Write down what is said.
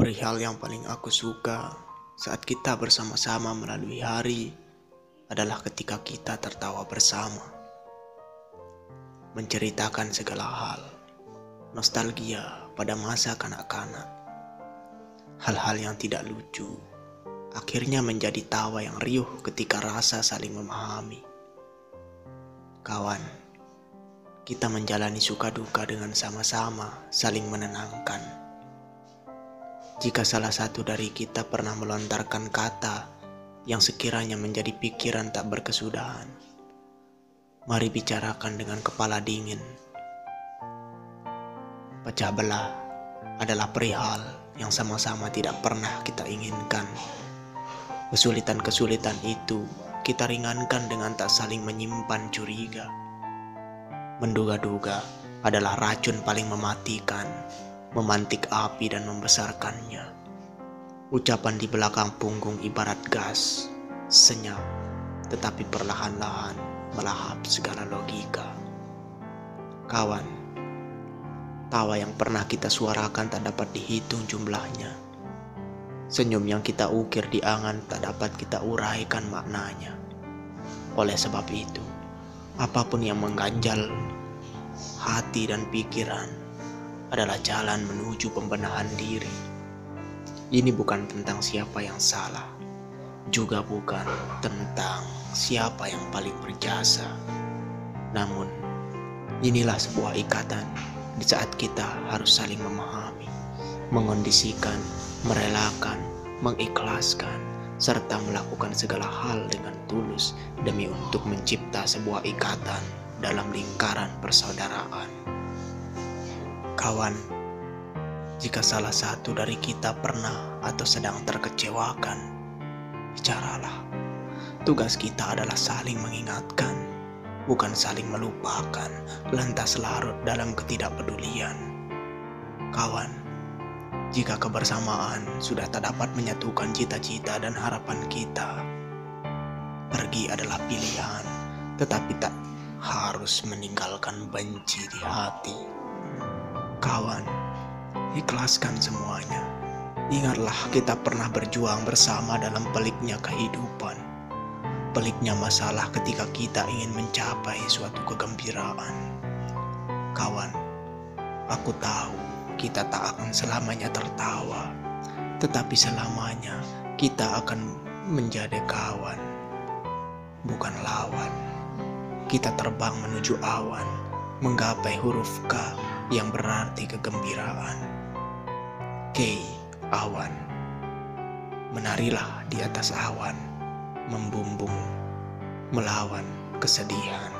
Perihal yang paling aku suka saat kita bersama-sama melalui hari adalah ketika kita tertawa bersama. Menceritakan segala hal, nostalgia pada masa kanak-kanak. Hal-hal yang tidak lucu akhirnya menjadi tawa yang riuh ketika rasa saling memahami. Kawan, kita menjalani suka duka dengan sama-sama saling menenangkan. Jika salah satu dari kita pernah melontarkan kata yang sekiranya menjadi pikiran tak berkesudahan, mari bicarakan dengan kepala dingin. Pecah belah adalah perihal yang sama-sama tidak pernah kita inginkan. Kesulitan-kesulitan itu kita ringankan dengan tak saling menyimpan curiga. Menduga-duga adalah racun paling mematikan memantik api dan membesarkannya. Ucapan di belakang punggung ibarat gas, senyap, tetapi perlahan-lahan melahap segala logika. Kawan, tawa yang pernah kita suarakan tak dapat dihitung jumlahnya. Senyum yang kita ukir di angan tak dapat kita uraikan maknanya. Oleh sebab itu, apa pun yang mengganjal hati dan pikiran adalah jalan menuju pembenahan diri. Ini bukan tentang siapa yang salah, juga bukan tentang siapa yang paling berjasa. Namun, inilah sebuah ikatan di saat kita harus saling memahami, mengondisikan, merelakan, mengikhlaskan, serta melakukan segala hal dengan tulus demi untuk mencipta sebuah ikatan dalam lingkaran persaudaraan. Kawan, jika salah satu dari kita pernah atau sedang terkecewakan, bicaralah. Tugas kita adalah saling mengingatkan, bukan saling melupakan, lantas larut dalam ketidakpedulian. Kawan, jika kebersamaan sudah tak dapat menyatukan cita-cita dan harapan kita, pergi adalah pilihan, tetapi tak harus meninggalkan benci di hati. Kawan, ikhlaskan semuanya. Ingatlah kita pernah berjuang bersama dalam peliknya kehidupan. Peliknya masalah ketika kita ingin mencapai suatu kegembiraan. Kawan, aku tahu kita tak akan selamanya tertawa, tetapi selamanya kita akan menjadi kawan, bukan lawan. Kita terbang menuju awan, menggapai huruf K yang berarti kegembiraan. K. Awan. Menarilah di atas awan, membumbung, melawan kesedihan.